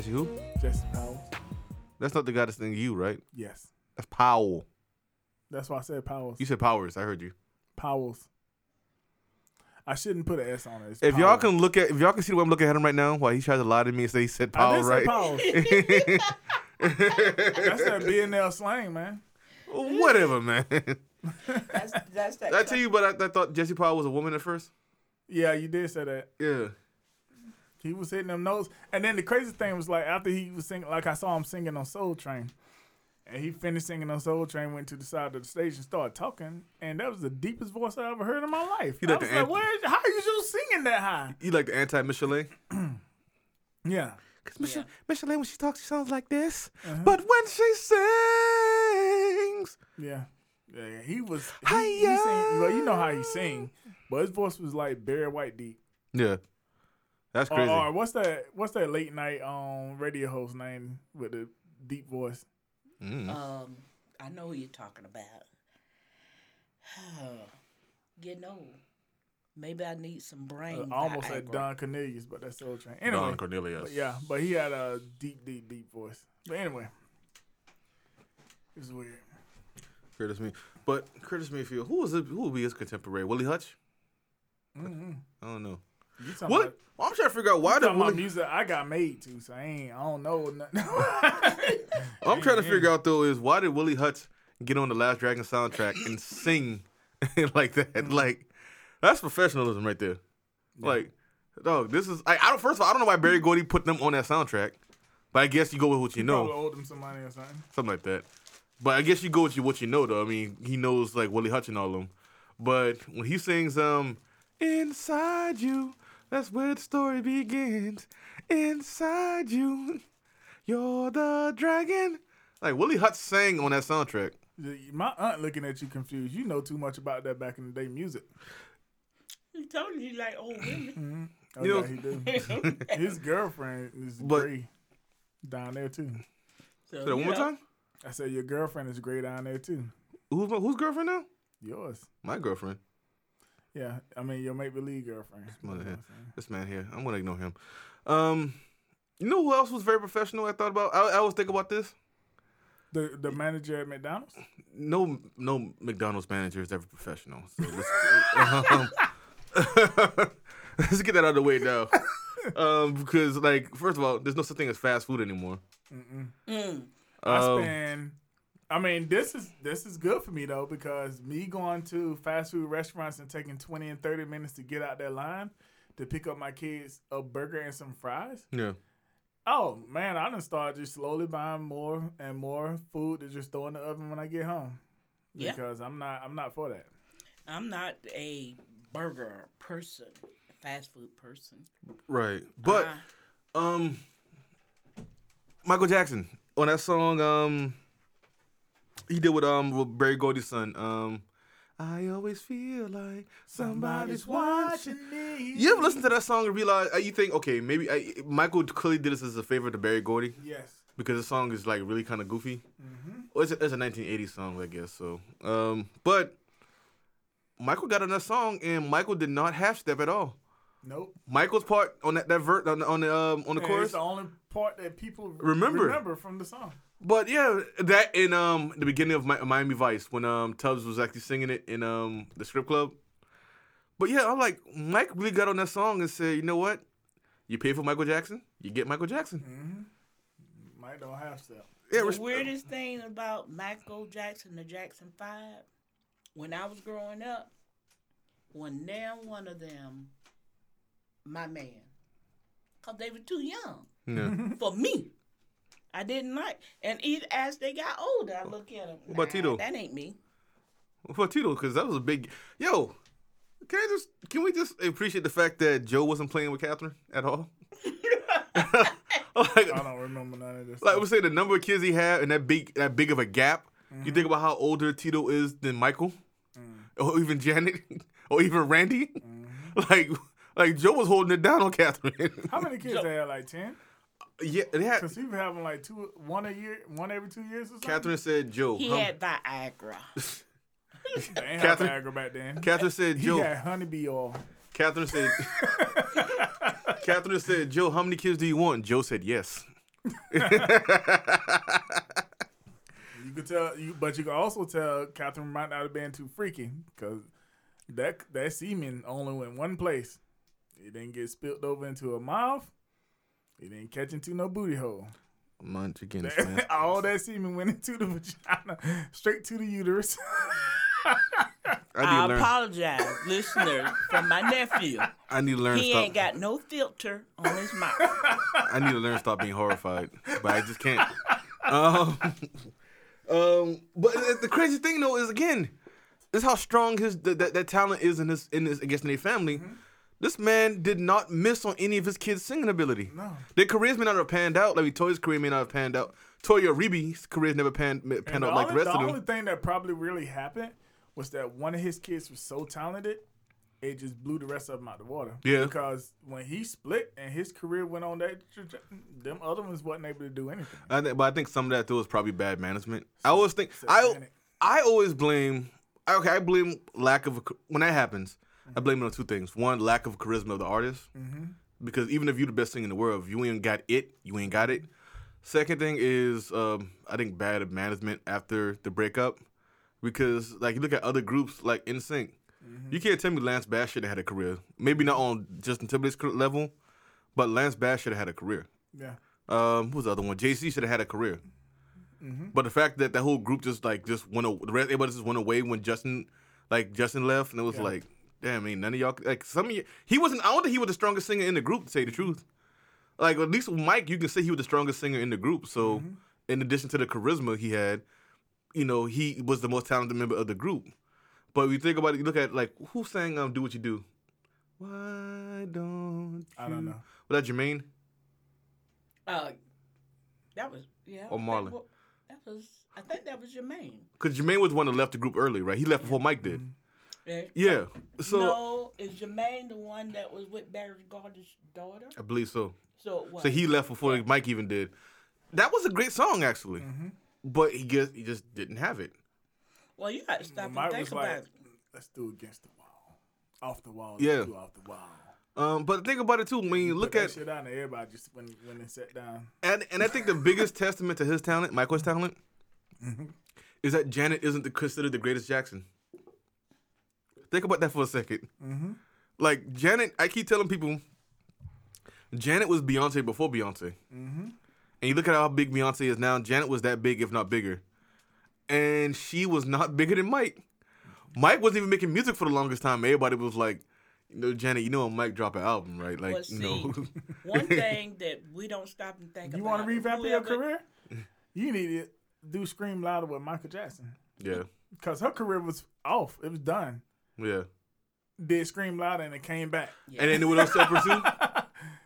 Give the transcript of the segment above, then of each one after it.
Jesse who? Jesse Powell. That's not the guy that's singing you, right? Yes. That's Powell. That's why I said Powell's. You said Powers. I heard you. Powell's. I shouldn't put an S on it. It's If y'all can look at, if y'all can see the way I'm looking at him right now, while he tries to lie to me and say he said I Powell, did say right? Powell's. That's that BNL slang, man. Whatever, man. That's that's that. Did I tell you, but I, I thought Jesse Powell was a woman at first. Yeah, you did say that. Yeah. He was hitting them notes. And then the crazy thing was like after he was singing, like I saw him singing on Soul Train. And he finished singing on Soul Train, went to the side of the stage and started talking. And that was the deepest voice I ever heard in my life. He I like was the like, ant- Where is, how are you singing that high? You like the anti Michel'le? Yeah. Because Michel- Michel'le, when she talks, she sounds like this. Uh-huh. But when she sings, Yeah. Yeah, he was. He, he sing, well, you know how he sing, but his voice was like Barry White deep. yeah, that's Or, crazy. or what's that? What's that late night um radio host name with the deep voice? Mm. Um, I know who you're talking about. you know, maybe I need some brain. I almost said Viagra. Don Cornelius, but that's Soul Train. Anyway, Don Cornelius. but yeah, but he had a deep, deep, deep voice. But anyway, it's weird. Curtis Mayfield. But Curtis Mayfield, who was it? Who would be his contemporary? Willie Hutch? Mm-hmm. I don't know. You What? about, Well, I'm trying to figure out why you did talking about music I got made to, so I ain't. I don't know nothing. I'm trying to figure out though is why did Willie Hutch get on the Last Dragon soundtrack and sing like that? Mm-hmm. Like that's professionalism right there. Like, dog, this is. I, I don't. First of all, I don't know why Berry Gordy put them on that soundtrack, but I guess you go with what you know. Owed some money or something. something like that. But I guess you go with you what you know though. I mean, he knows like Willie Hutch and all of them. But when he sings um Inside You, that's where the story begins. Inside you, you're the dragon. Like Willie Hutch sang on that soundtrack. My aunt looking at you confused. You know too much about that back in the day music. He told you he like old women. Mm-hmm. Oh, You yeah, know- he do. His girlfriend is But- great down there too. So, Say that you one more time. I said your girlfriend is great down there too. Who's my, whose girlfriend now? Yours. My girlfriend. Yeah, I mean your make believe girlfriend. Mother You know here. what I'm? This man here. I'm gonna ignore him. Um, you know who else was very professional? I thought about. I, I always think about this. The the manager at McDonald's. no no McDonald's manager is ever professional. So let's, um, let's get that out of the way now. Um, because like first of all, there's no such thing as fast food anymore. Mm. I Um, spend. I mean, this is this is good for me though because me going to fast food restaurants and taking twenty and thirty minutes to get out that line to pick up my kids a burger and some fries. yeah. Oh man, I done start just slowly buying more and more food to just throw in the oven when I get home. Yeah. Because I'm not I'm not for that. I'm not a burger person, fast food person. Right. But Uh, um, Michael Jackson on that song um, he did with um with Berry Gordy's son um. I always feel like somebody's watching. me. You ever listen to that song and realize uh, you think, okay, maybe uh, Michael clearly did this as a favor to Berry Gordy? Yes. because the song is like really kind of goofy. Mm-hmm. Well, it's, a, it's a 1980s song, I guess. So, um, but Michael got on that song, and Michael did not half step at all. Nope. Michael's part on that that vert on the on the um, on the And chorus. It's the only part that people Remember. remember from the song. But yeah, that in um the beginning of Mi- Miami Vice when um Tubbs was actually singing it in um the strip club. But yeah, I'm like Mike really got on that song and said, you know what? You pay for Michael Jackson, you get Michael Jackson. Mike don't have step. Yeah, the res- weirdest thing about Michael Jackson, the Jackson Five, when I was growing up, when now one of them, my man, cause they were too young yeah. for me. I didn't like, and even as they got older, I look at them. What about Tito? That ain't me. for Tito because that was a big yo. Can I just can we just appreciate the fact that Joe wasn't playing with Catherine at all? like, I don't remember none of this. like we say, the number of kids he had and that big that big of a gap. Mm-hmm. You think about how older Tito is than Michael, Mm. or even Janet, or even Randy. Mm-hmm. Like like Joe was holding it down on Catherine. How many kids they had? Like ten? yeah, they had. Because he was having like two, one a year, one every two years or something. Catherine said Joe. He hum- had Viagra. They ain't Catherine- have Viagra back then. Catherine said He Joe. had honeybee oil. Catherine said. Catherine said, "Joe, how many kids do you want?" Joe said, "Yes." You could tell you, but you can also tell Catherine might not have been too freaky because that that semen only went one place. It didn't get spilled over into her mouth. It didn't catch into no booty hole. Munch against. All that semen went into the vagina, straight to the uterus. I need I apologize, listener, for my nephew. I need to learn. He Stop. ain't got no filter on his mouth. I need to learn to stop being horrified, but I just can't. Um, um, but the the crazy thing though is again, is how strong his that, that, that talent is in his in his I guess in their family. This man did not miss on any of his kids' singing ability. No. Their careers may not have panned out. Like Toya's career may not have panned out. Toya Rebbie's career never panned, panned And out the like the only, rest the of only thing that probably really happened was that one of his kids was so talented, it just blew the rest of them out of the water. Yeah. Because when he split and his career went on that, them other ones wasn't able to do anything. I think, but I think some of that too was probably bad management. I always think I I always blame. Okay, I blame lack of when that happens. I blame it on two things. One, lack of charisma of the artist, because even if you're the best thing in the world, if you ain't got it, you ain't got it. Second thing is, um, I think bad management after the breakup, because like you look at other groups like NSYNC, you can't tell me Lance Bass should have had a career. Maybe not on Justin Timberlake's level, but Lance Bass should have had a career. Yeah. Um, who's the other one? JC should have had a career. But the fact that the whole group just like just went, a- the rest everybody just went away when Justin, like Justin left, and it was Yeah. like, damn, I mean, none of y'all like some of you. He wasn't. I don't think he was the strongest singer in the group, to say the truth. Like at least with Mike, you can say he was the strongest singer in the group. So in addition to the charisma he had, you know, he was the most talented member of the group. But if you think about it, you look at like who sang um, "Do What You Do." Why don't I don't you- know. Was that Jermaine? Uh, that was yeah. Or Marlon. That, was I think that was Jermaine. Because Jermaine was the one that left the group early, right? He left before Mike did. Yeah. So no, is Jermaine the one that was with Berry Gordy's daughter? I believe so. So it was. So he left before Mike even did. That was a great song, actually. But he just he just didn't have it. Well, you got to stop Well, and Mike think was about like, it. let's do against the wall. Off the wall. Yeah. Let's do off the wall. Um, but think about it too. When you look Put that at shit out and everybody just when when they sat down. and and I think the biggest testament to his talent, Michael's talent, is that Janet isn't the, considered the greatest Jackson. Think about that for a 2nd mm-hmm. Like Janet, I keep telling people, Janet was Beyonce before Beyonce, mm-hmm. and you look at how big Beyonce is now. Janet was that big, if not bigger, and she was not bigger than Mike. Mike wasn't even making music for the longest time. Everybody was like, you know, Janet, you know, when Mike drop an album, right? Like, Well, you know, One thing that we don't stop and think about. You want to revamp your career? You need to do Scream Louder with Michael Jackson. yeah, Because her career was off. It was done. Yeah. Did Scream Louder and it came back. And then with her separate too,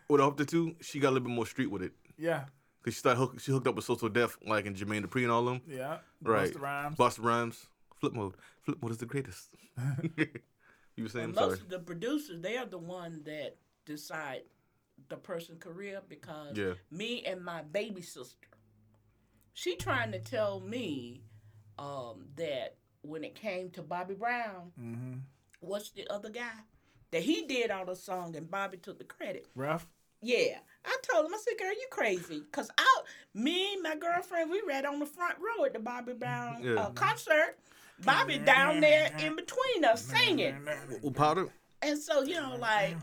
with her the two, she got a little bit more street with it. Yeah. Cause she started hook, she hooked up with So So Def, like in Jermaine Dupri and all them. Yeah. Right. Busta Rhymes. Busta Rhymes, Flip Mode. Flip Mode is the greatest. you were saying, And I'm most sorry. of the producers, they are the one that decide the person's career because Yeah. me and my baby sister, she trying to tell me um, that when it came to Bobby Brown, Mm-hmm. What's the other guy? That he did all the song and Bobby took the credit. Ralph. Yeah. I told him, I said, girl, you crazy. Because I, me, my girlfriend, we read on the front row at the Bobby Brown Yeah. uh, concert. Bobby down there in between us singing. Well, powder. And so, you know, like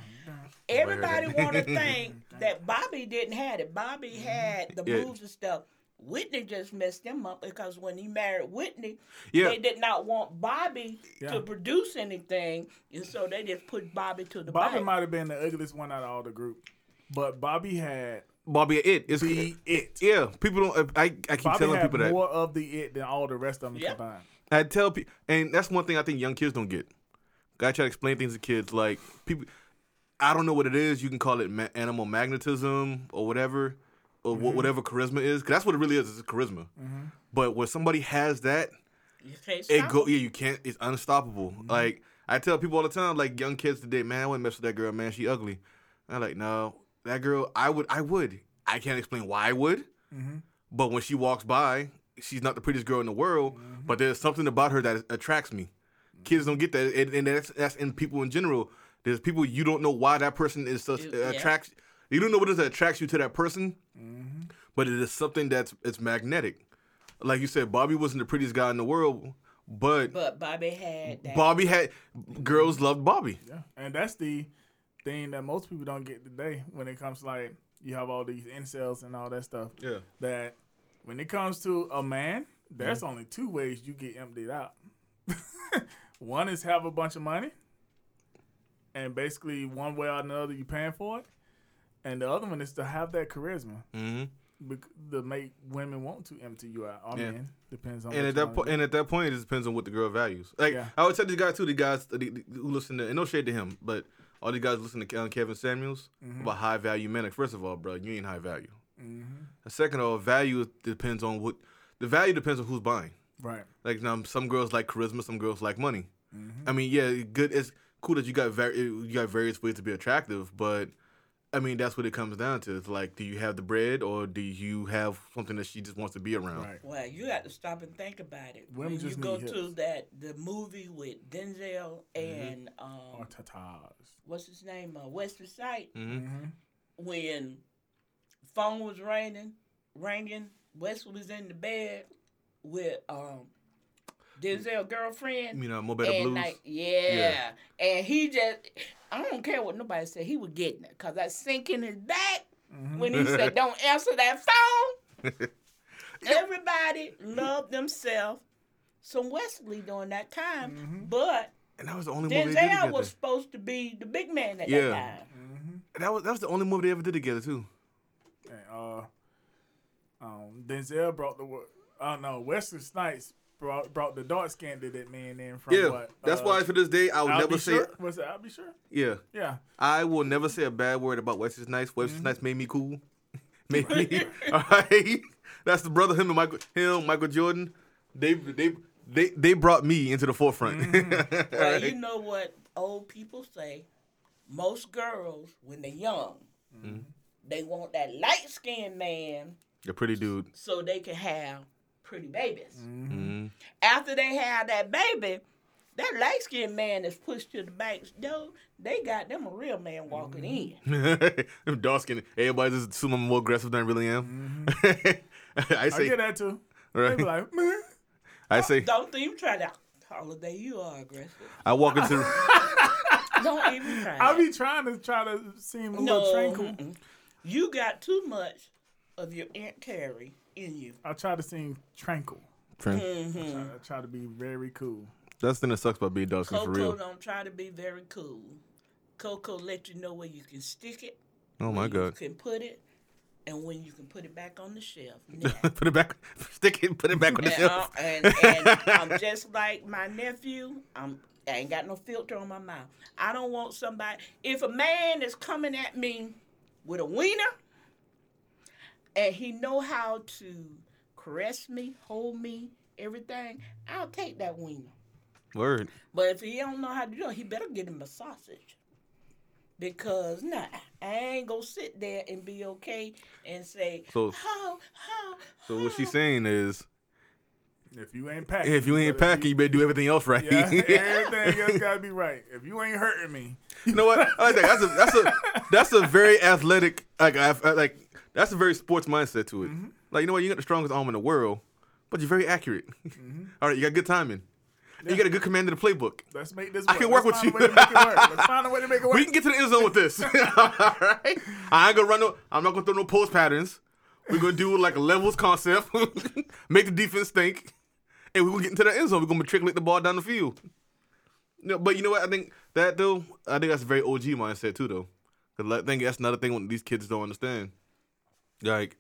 everybody want to think that Bobby didn't have it. Bobby had the Yeah. moves and stuff. Whitney just messed them up because when he married Whitney, Yeah. they did not want Bobby Yeah. to produce anything, and so they just put Bobby to the Bobby back. might have been the ugliest one out of all the group. But Bobby had Bobby, it. It's the it. yeah. People don't. I, I keep Bobby telling had people that. more of the it than all the rest of them Yep. combined. I tell people, and that's one thing I think young kids don't get. Gotta try to explain things to kids. Like people, I don't know what it is. You can call it ma- animal magnetism or whatever, or Mm-hmm. whatever charisma is. 'Cause that's what it really is. It's charisma. Mm-hmm. But when somebody has that, You it go. Yeah, you can't. It's unstoppable. Mm-hmm. Like I tell people all the time, like young kids today, man, I wouldn't mess with that girl. Man, she ugly. I'm like, no, that girl. I would. I would. I can't explain why I would. Mm-hmm. But when she walks by, she's not the prettiest girl in the world. But there's something about her that attracts me. Kids don't get that, and, and that's that's in people in general. There's people you don't know why that person is such You- yeah. attracts. You don't know what it is that attracts you to that person, Mm-hmm. but it is something that's it's magnetic. Like you said, Bobby wasn't the prettiest guy in the world, but But Bobby had that. Bobby had girls loved Bobby. Yeah, and that's the thing that most people don't get today when it comes to like you have all these incels and all that stuff. Yeah. That when it comes to a man, there's only two ways you get emptied out. one is have a bunch of money, and basically one way or another you're paying for it, and the other one is to have that charisma hmm bec- to make women want to empty you out. I Yeah. mean, depends on. And at that point, and at that point, it just depends on what the girl values. Like Yeah. I would tell these guys too, the guys the, the- who listen to, and no shade to him, but all these guys listen to uh, Kevin Samuels Mm-hmm. about high value men. Like first of all, bro, you ain't high value. Mm-hmm. Second of all, value depends on what the value depends on who's buying. right. Like now, some girls like charisma, some girls like money. Mm-hmm. I mean, yeah, good. It's cool that you got var- you got various ways to be attractive, but I mean that's what it comes down to. It's like, do you have the bread, or do you have something that she just wants to be around? Right. Well, you got to stop and think about it. Women when just you go need to that the movie with Denzel and Or um, tatas. what's his name, uh, Wesley Sight, hmm Mm-hmm. when phone was ringing, ringing, Wesley was in the bed with um, Denzel girlfriend. You know, more better and blues. like, yeah. and he just, I don't care what nobody said, he was getting it, cause I sink in his back Mm-hmm. when he said, "Don't answer that phone." Everybody loved themselves some Wesley during that time, Mm-hmm. but and that was the only movie they did Denzel together. was supposed to be the big man at Yeah. that time. Mm-hmm. That was that was the only movie they ever did together too. And, uh, um, Denzel brought the wo- I don't know Wesley Snipes brought brought the dark skin to that man in from Yeah, what? that's uh, why for this day I will I'll never say. sure. Was it? I'll be sure. Yeah, Yeah. I will never say a bad word about Wesley Snipes. Wesley Mm-hmm. Snipes made me cool. made me all right. That's the brother. Him and Michael. Him, Michael Jordan. They they they they brought me into the forefront. Mm-hmm. Well, Right. you know what old people say? Most girls, when they're young, Mm-hmm. they want that light skinned man A pretty dude. so they can have pretty babies. Mm-hmm. After they had that baby, that light skinned man is pushed to the back. Yo, they got them a real man walking in. Them dark skin. Everybody just assume I'm more aggressive than I really am. I Mm-hmm. I say. get that too. Right. They be like, man. I say. Don't even try that. Holiday, you are aggressive. I walk into. Don't even try. I that. be trying to try to seem a little no, tranquil. mm-mm. you got too much of your Aunt Carrie in you. I try to seem tranquil. Friend, Mm-hmm. I try to be very cool. That's the thing that sucks about being dark skin for real. Coco real. don't try to be very cool. Coco let you know where you can stick it, Oh my where god. you can put it, and when you can put it back on the shelf. Put it back. Stick it. Put it back on the and, uh, shelf. and, and I'm just like my nephew. I'm I ain't got no filter on my mouth. I don't want somebody. If a man is coming at me with a wiener, and he know how to caress me, hold me, everything, I'll take that wiener. Word. But if he don't know how to do it, he better get him a sausage. Because nah, I ain't gonna sit there and be okay and say, So- how, how, So what she's saying is, If you ain't packing, if you ain't better packing, you better do everything else right. yeah, everything else gotta be right. If you ain't hurting me, you know what? I like that. That's a that's a that's a very athletic like I, I- like that's a very sports mindset to it. Mm-hmm. Like you know what? You got the strongest arm in the world, but you're very accurate. Mm-hmm. All right, you got good timing. You got a good command of the playbook. let's make this. I Work. can work Let's with you. A way to make it work. Let's find a way to make it work. We can get to the end zone with this. All right. I ain't gonna run no. I'm not gonna throw no post patterns. We're gonna do like a levels concept. make the defense think, and we're gonna get into the end zone. We're gonna matriculate the ball down the field. No, but you know what? I think that though. I think that's a very OG mindset too, though. Cause I think that's another thing what these kids don't understand. Like,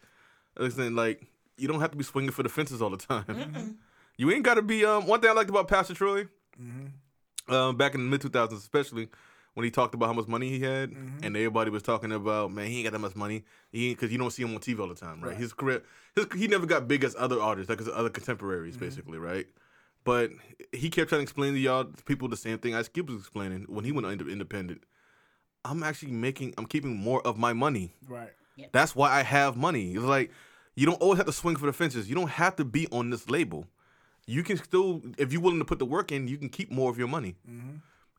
listen, like you don't have to be swinging for the fences all the time. You ain't got to be. Um, one thing I liked about Pastor Troy, um, back in the mid 2000s, especially when he talked about how much money he had, and everybody was talking about, man, he ain't got that much money. He because you don't see him on TV all the time, right? Right. His career, his, he never got big as other artists, like his other contemporaries, basically, right? But he kept trying to explain to y'all people the same thing Ice Cube was explaining when he went ind- independent. I'm actually making, I'm keeping more of my money. right. That's why I have money. It's like you don't always have to swing for the fences. You don't have to be on this label. You can still, if you're willing to put the work in, you can keep more of your money.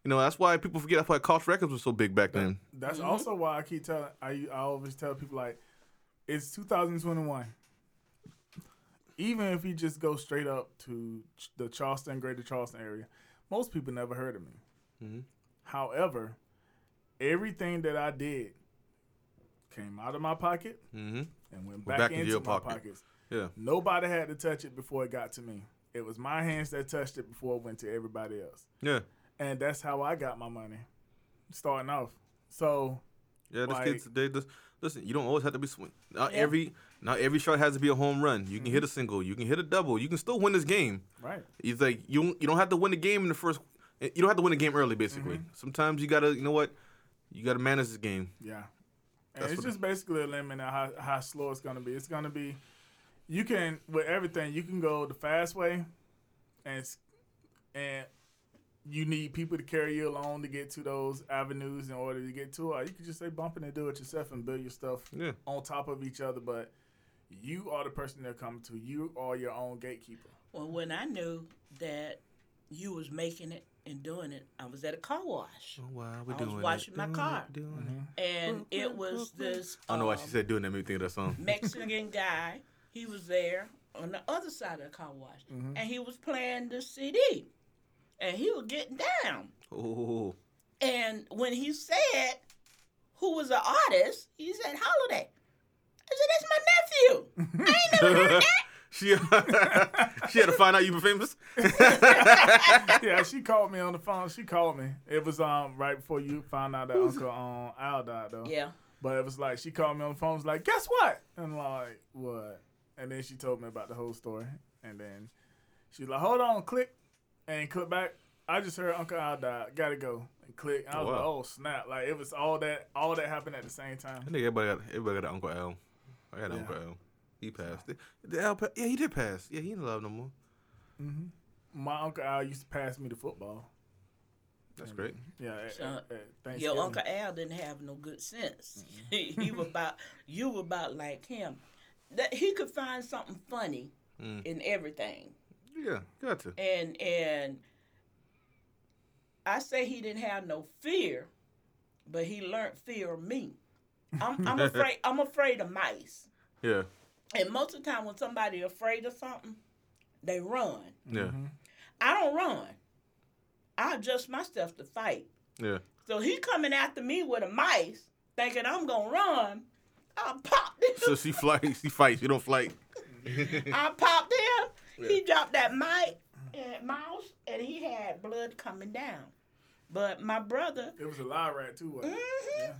You know, that's why people forget that's why Cost Records was so big back then. That's also why I keep telling I I always tell people like it's 2021. Even if you just go straight up to the Charleston, Greater Charleston area, most people never heard of me. Mhm. However, everything that I did came out of my pocket Mm-hmm. and went back, back into into your my pocket. pockets. Yeah. Nobody had to touch it before it got to me. It was my hands that touched it before it went to everybody else. Yeah. And that's how I got my money starting off. So Yeah, this Like- kids they just listen. You don't always have to be swing. Not Yeah. every not every shot has to be a home run. You can hit a single. You can hit a double. You can still win this game. right. It's like you don't- you don't have to win the game in the first. You don't have to win the game early. Basically, sometimes you gotta. You know what? You gotta manage this game. Yeah. And That's it's what- just basically a limit on how, how slow it's gonna be. It's gonna be you can with everything, you can go the fast way and and you need people to carry you along to get to those avenues in order to get to it. You can just say bump it and do it yourself and build your stuff Yeah. on top of each other, but you are the person they're coming to. You are your own gatekeeper. Well, when I knew that you was making it and doing it, I was at a car wash, Oh, wow, we're I was washing it, my doing car. It, doing it. and it was this. I don't know why um, she said doing that. Made me think of that song. Mexican guy. He was there on the other side of the car wash, Mm-hmm. and he was playing the CD, and he was getting down. Oh, And when he said who was the artist, he said Holiday. I said, "That's my nephew." I ain't never heard that. She she had to find out you were famous. yeah, she called me on the phone. She called me. It was um right before you found out that Uncle um Al died though. Yeah. But it was like she called me on the phone. Was like, guess what? And I'm like, what? And then she told me about the whole story. And then she's like, hold on, click, and click back. I just heard Uncle Al died. Gotta go and click. And I was Wow. like, oh snap! Like it was all that, all that happened at the same time. I think everybody got everybody got an Uncle Al. I got an Yeah. Uncle Al. He passed. Did, did Al pa- yeah, he did pass. Yeah, he ain't alive no more. Mm-hmm. My Uncle Al used to pass me the football. That's great. Yeah, at, So, at, at Your Uncle Al didn't have no good sense. he, he was about you were about like him. That he could find something funny Mm. in everything. Yeah, gotcha. And and I say he didn't have no fear, but he learned fear of me. I'm, I'm afraid. I'm afraid of mice. Yeah, And most of the time, when somebody afraid of something, they run. yeah, Mm-hmm. I don't run. I adjust myself to fight. yeah. So he coming after me with a mice, thinking I'm gonna run. I popped him. So she flights. She fights. You don't fight. I popped him. He dropped that mic and mouse, and he had blood coming down. But my brother, It was a lie rat too. Wasn't it? Mhm. Yeah.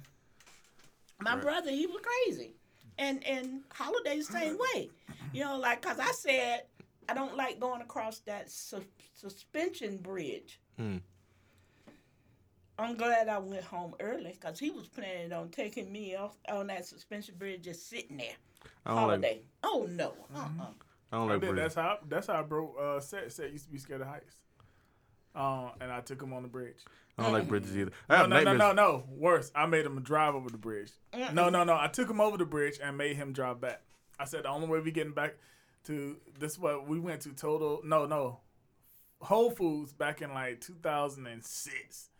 my Right. brother, he was crazy, and and Holiday the same way. You know, like cause I said I don't like going across that su- suspension bridge. Hmm. I'm glad I went home early because he was planning on taking me off on that suspension bridge, just sitting there. Holiday. like. oh no. Uh-uh. I don't like. did. bridges. That's how. That's how I broke. Uh, set set used to be scared of heights. Um, and I took him on the bridge. I don't like bridges either. I No, have no, no, nightmares. no, no. Worse, I made him drive over the bridge. No, no, no. I took him over the bridge and made him drive back. I said the only way we getting back to this what we went to total. No, no. Whole Foods back in like 2006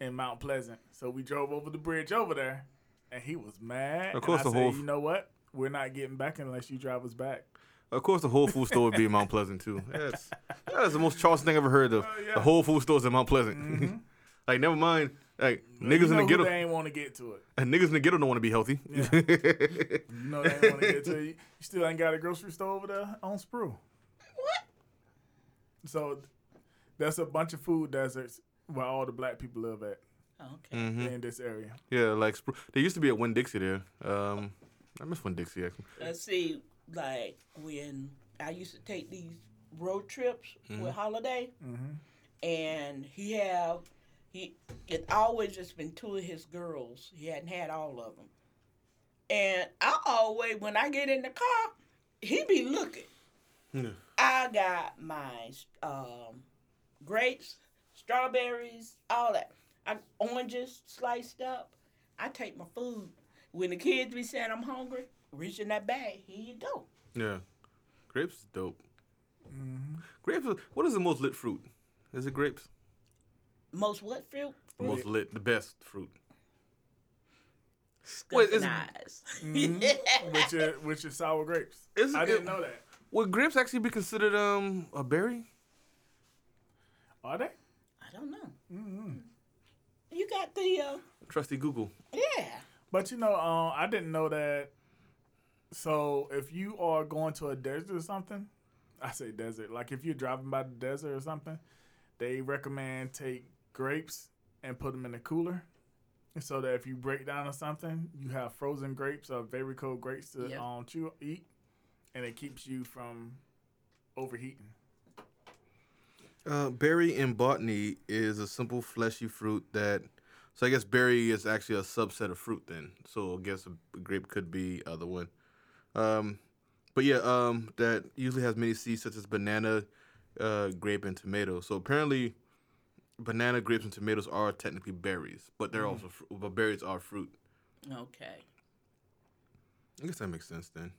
in Mount Pleasant. So we drove over the bridge over there, and he was mad. Of course and I the said, Whole- You know what? We're not getting back unless you drive us back. Of course, the Whole Food store would be in Mount Pleasant too. That's that is the most Charleston thing I've ever heard of. Oh, yeah. The Whole Food stores in Mount Pleasant. like, never mind. Like niggas you know in the ghetto, They ain't want to get to it. and niggas in the ghetto don't want to be healthy. Yeah. You know they ain't want to get to it. You still ain't got a grocery store over there on Spru. What? So that's a bunch of food deserts where all the black people live at Okay. Mhm. in this area. Yeah, like Spru- they used to be at Winn Dixie there. Um, I miss Winn Dixie actually. Let's see, like when I used to take these road trips with Holiday, Mm-hmm. and he have he it always just been two of his girls. He hadn't had all of them, and I always when I get in the car, he be looking. Yeah. I got my um, grapes, strawberries, all that. I, oranges sliced up. I take my food. When the kids be saying I'm hungry, reach in that bag. Here you go. Yeah, grapes is dope. Mm-hmm. Grapes. What is the most lit fruit? Is it grapes? Most what fruit? The most lit, the best fruit. Wait, is- eyes. which is which is sour grapes. Is I it- didn't know that. Would grapes actually be considered um a berry? Are they? I don't know. You got the uh, Trusty Google. yeah. But you know, um, I didn't know that. So if you are going to a desert or something, I say desert. Like if you're driving by the desert or something, they recommend take grapes and put them in a cooler, so that if you break down or something, you have frozen grapes or very cold grapes to Yep. um chew eat, and it keeps you from overheating. Uh, berry in botany is a simple fleshy fruit that. So I guess berry is actually a subset of fruit then. So I guess a grape could be other one. Um, but yeah, um, that usually has many seeds such as banana, uh, grape, and tomato. So apparently, banana, grapes, and tomatoes are technically berries, but they're also fr- but berries are fruit. Okay. I guess that makes sense then.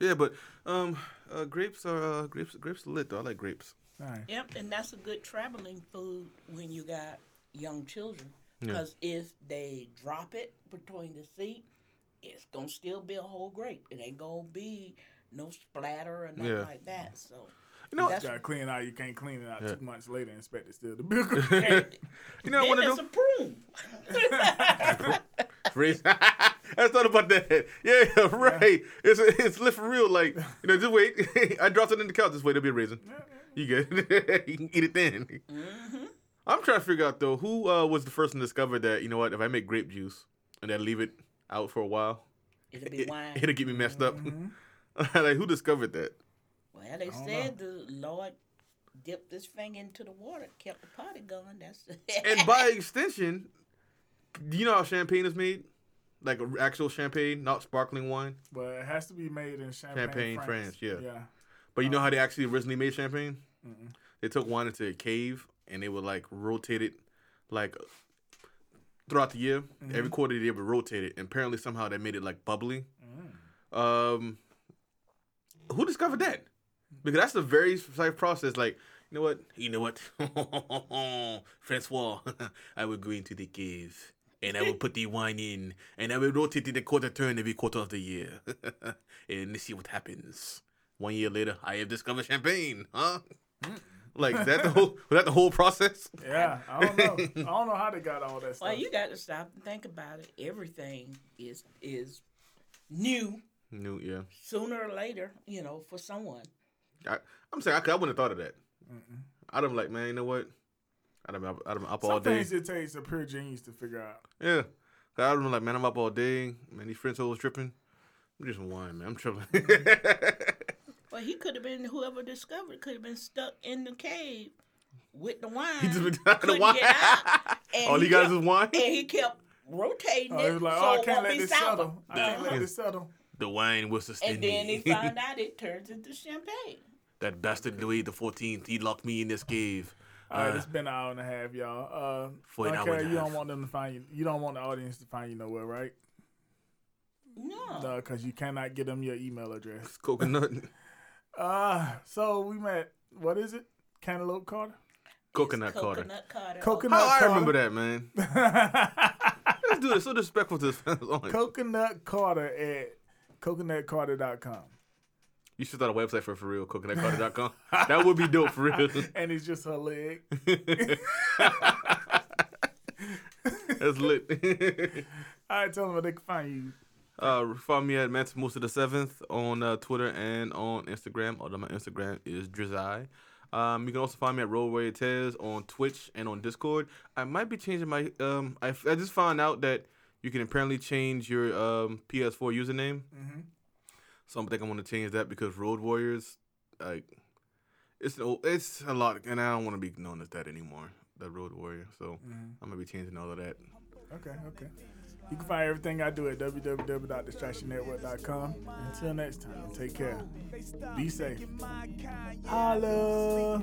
Yeah, but um, uh, grapes are uh, grapes. Grapes are lit though. I like grapes. Nice. Yep, and that's a good traveling food when you got young children. Yeah. Because if they drop it between the seat, it's gonna still be a whole grape. It ain't gonna be no splatter or nothing Yeah. like that. So You know, That's- You gotta clean it out. You can't clean it out Yeah. two months later and expect it still to be good. you know then what I there's do? a prune. Raise. I thought about that. Yeah, right. It's it's lit for real. Like you know, just wait. I dropped it in the couch. This way, there'll be a raisin. You good? you can eat it then. Mm-hmm. I'm trying to figure out though who uh, was the first one to discover that you know what if I make grape juice and then leave it out for a while, It'll be wine. it'll get me messed up. Mm-hmm. like who discovered that? Well, they don't said the Lord dipped his finger into the water, kept the party going. That's And by extension, do you know how champagne is made? Like actual champagne, not sparkling wine. But it has to be made in Champagne, Champagne, France. France, yeah. Yeah. But you know how they actually originally made champagne? They took wine into a cave and they would like rotate it like throughout the year. Every mm-hmm. quarter they would rotate it. And apparently somehow they made it like bubbly. Mm. Um who discovered that? Because that's a very precise process. Like, you know what? You know what? Francois, I will go into the cave and I will put the wine in and I will rotate it a quarter turn every quarter of the year. and see what happens. One year later, I have discovered champagne, huh? Mm. Like is that the whole was that the whole process? Yeah. I don't know. I don't know how they got all that stuff. well, you got to stop and think about it. Everything is is new New, yeah. sooner or later. You know, for someone. I, I'm saying I, I wouldn't have thought of that. I'd have like, man, you know what? I'd have been up, I'd have been up all day. Some day. things it takes a pure genius to figure out. Yeah. I'd have been like, man, I'm up all day. Man, these friends who was tripping. I'm just wine, man. I'm tripping. Well, he could have been whoever discovered could have been stuck in the cave with the wine. he just been the couldn't wine. get out. And all he got is kept- his wine. And he kept rotating Oh, it it was like, so oh, I can't won't let be this sour. settle. I can't let this settle. The wine was sustain And then he found out it turns into champagne. that bastard Louis the Fourteenth. He locked me in this cave. All right, Uh, it's been an hour and a half, y'all. Uh, For an okay, hour you don't want them to find you. You don't want the audience to find you nowhere, right? No. No, because you cannot get them your email address. coconut. Uh, so we met. What is it? Cantaloupe Carter. Coconut It's Carter. Coconut Carter. Coconut How I remember that, man. Let's do it. So disrespectful to his fans. Coconut Carter at coconutcarter.com. You should start a website for for real. CoconutCarter.com. that would be dope for real. And it's just her leg. That's lit. All right, tell them where they can find you. Uh, follow me at Mantis Musa the Seventh on uh, Twitter and on Instagram. Although my Instagram is Drizzy. Um, you can also find me at Rollway Tez on Twitch and on Discord. I might be changing my um. I, I just found out that you can apparently change your um PS4 username. Mm-hmm. So I think I'm gonna change that because Road Warriors, like, it's it's a lot, and I don't want to be known as that anymore. The Road Warrior. So I'm gonna be changing all of that. Okay, okay. You can find everything I do at www.distractionnetwork.com. Until next time, take care. Be safe. Holla.